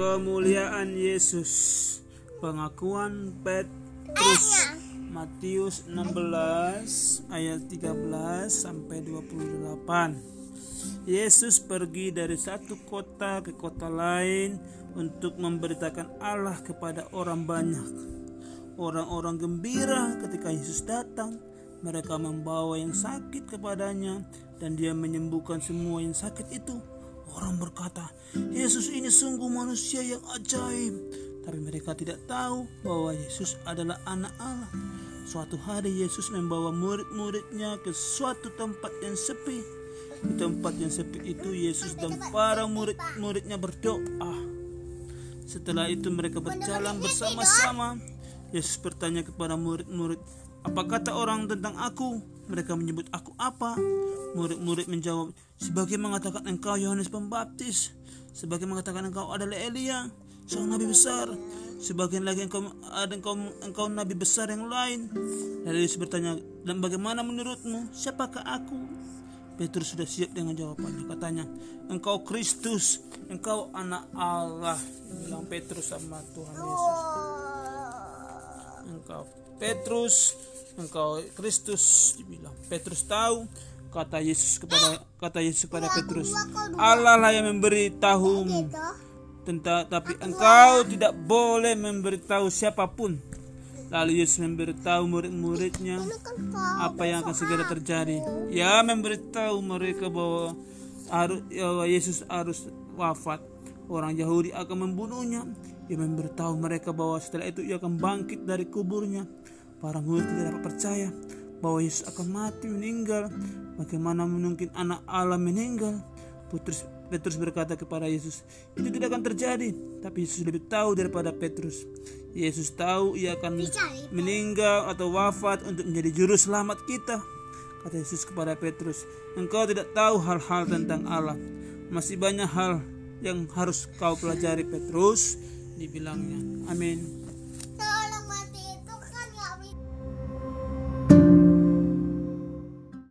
Kemuliaan Yesus Pengakuan Petrus Matius 16 ayat 13 sampai 28 Yesus pergi dari satu kota ke kota lain untuk memberitakan Allah kepada orang banyak. Orang-orang gembira ketika Yesus datang. Mereka membawa yang sakit kepadanya dan dia menyembuhkan semua yang sakit itu. Orang berkata, Yesus ini sungguh manusia yang ajaib. Tapi mereka tidak tahu bahwa Yesus adalah anak Allah. Suatu hari Yesus membawa murid-muridnya ke suatu tempat yang sepi. Di tempat yang sepi itu Yesus dan para murid-muridnya berdoa. Setelah itu mereka berjalan bersama-sama. Yesus bertanya kepada murid-murid, "Apa kata orang tentang aku?" Mereka menyebut aku apa? Murid-murid menjawab, sebagai mengatakan engkau Yohanes Pembaptis, sebagai mengatakan engkau adalah Elia, seorang nabi besar. Sebagian lagi engkau ada engkau, engkau nabi besar yang lain. Lalu Yesus bertanya, dan bagaimana menurutmu? Siapakah aku? Petrus sudah siap dengan jawabannya. Katanya, engkau Kristus, engkau anak Allah. Bilang Petrus sama Tuhan Yesus. Engkau Petrus, engkau Kristus dibilang. Petrus tahu kata Yesus kepada kata Yesus kepada Petrus, Allah lah yang memberitahumu tentang tapi engkau tidak boleh memberitahu siapa pun. Lalu Yesus memberitahu murid-muridnya apa yang akan segera terjadi. Ya memberitahu mereka bahwa harus ya, Yesus harus wafat. Orang Yahudi akan membunuhnya. Ia memberitahu mereka bahwa setelah itu ia akan bangkit dari kuburnya. Para murid tidak dapat percaya bahwa Yesus akan mati meninggal. Bagaimana mungkin anak Allah meninggal? Petrus, Petrus berkata kepada Yesus, itu tidak akan terjadi. Tapi Yesus lebih tahu daripada Petrus. Yesus tahu ia akan meninggal atau wafat untuk menjadi juru selamat kita. Kata Yesus kepada Petrus, engkau tidak tahu hal-hal tentang Allah. Masih banyak hal yang harus kau pelajari Petrus, dibilangnya. Amin.